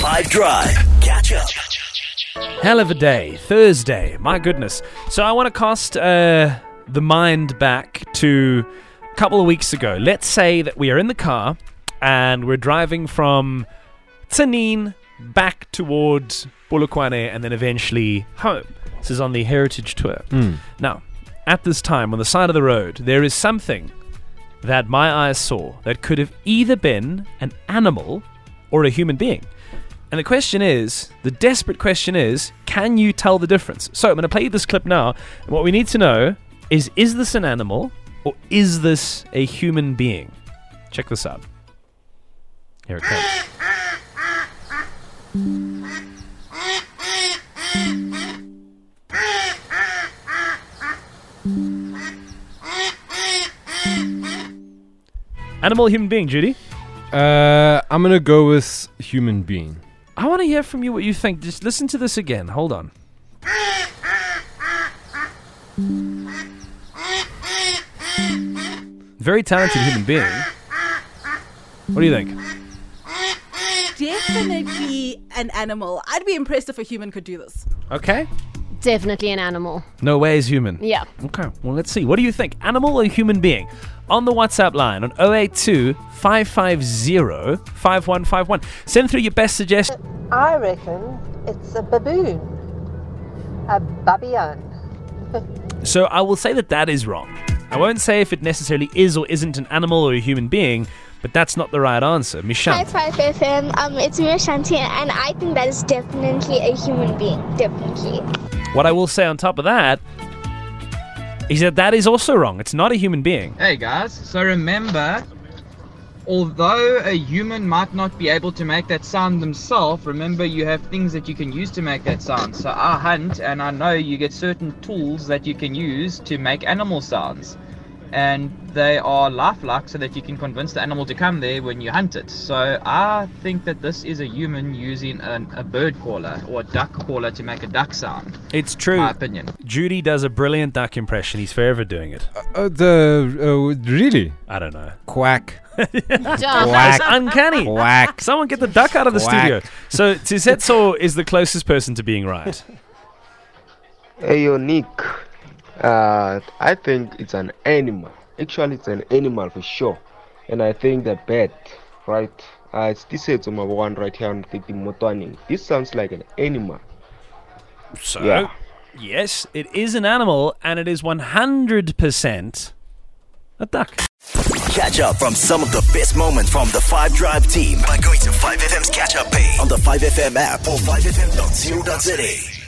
5 Drive. Catch up. Hell of a day. Thursday. My goodness. So I want to cast uh, the mind back to a couple of weeks ago. Let's say that we are in the car and we're driving from Tzaneen back towards Polokwane and then eventually home. This is on the Heritage Tour. Now, at this time, on the side of the road, there is something that my eyes saw that could have either been an animal or a human being. And the question is, the desperate question is, can you tell the difference? So I'm going to play you this clip now. And what we need to know is, is this an animal or is this a human being? Check this out. Here it comes. Animal, human being, Judy. Uh, I'm gonna go with human being. I want to hear from you what you think. Just listen to this again. Hold on. Very talented human being. What do you think? Definitely an animal. I'd be impressed if a human could do this. Okay. Definitely an animal. No way is human. Yeah. Okay. Well, let's see. What do you think? Animal or human being? On the WhatsApp line on 082 550 5151. Send through your best suggestion. I reckon it's a baboon. A babian. So I will say that that is wrong. I won't say if it necessarily is or isn't an animal or a human being, but that's not the right answer. Hi, 5FM. Um, it's me, Shanti, and I think that is definitely a human being. Definitely. What I will say on top of that is said that is also wrong. It's not a human being. Hey guys, so remember, although a human might not be able to make that sound themselves, remember you have things that you can use to make that sound. So I hunt and I know you get certain tools that you can use to make animal sounds. And they are lifelike so that you can convince the animal to come there when you hunt it. So I think that this is a human using an, a bird caller or a duck caller to make a duck sound. It's true. My opinion. Judy does a brilliant duck impression. He's forever doing it. Uh, the uh, really I don't know. quack quack uncanny. quack. Someone get the duck out of the Quack. studio. So Tizetso is the closest person to being right. Hey, yo, Nick. Uh, I think it's an animal. Actually, it's an animal for sure. And I think the bat, right? Uh, it's this is my one right here on the Motwaning. This sounds like an animal. So, Yeah. yes, it is an animal, and it is 100% a duck. Catch up from some of the best moments from the 5 Drive team by going to 5FM's catch up page on the 5FM app or 5FM.co.za.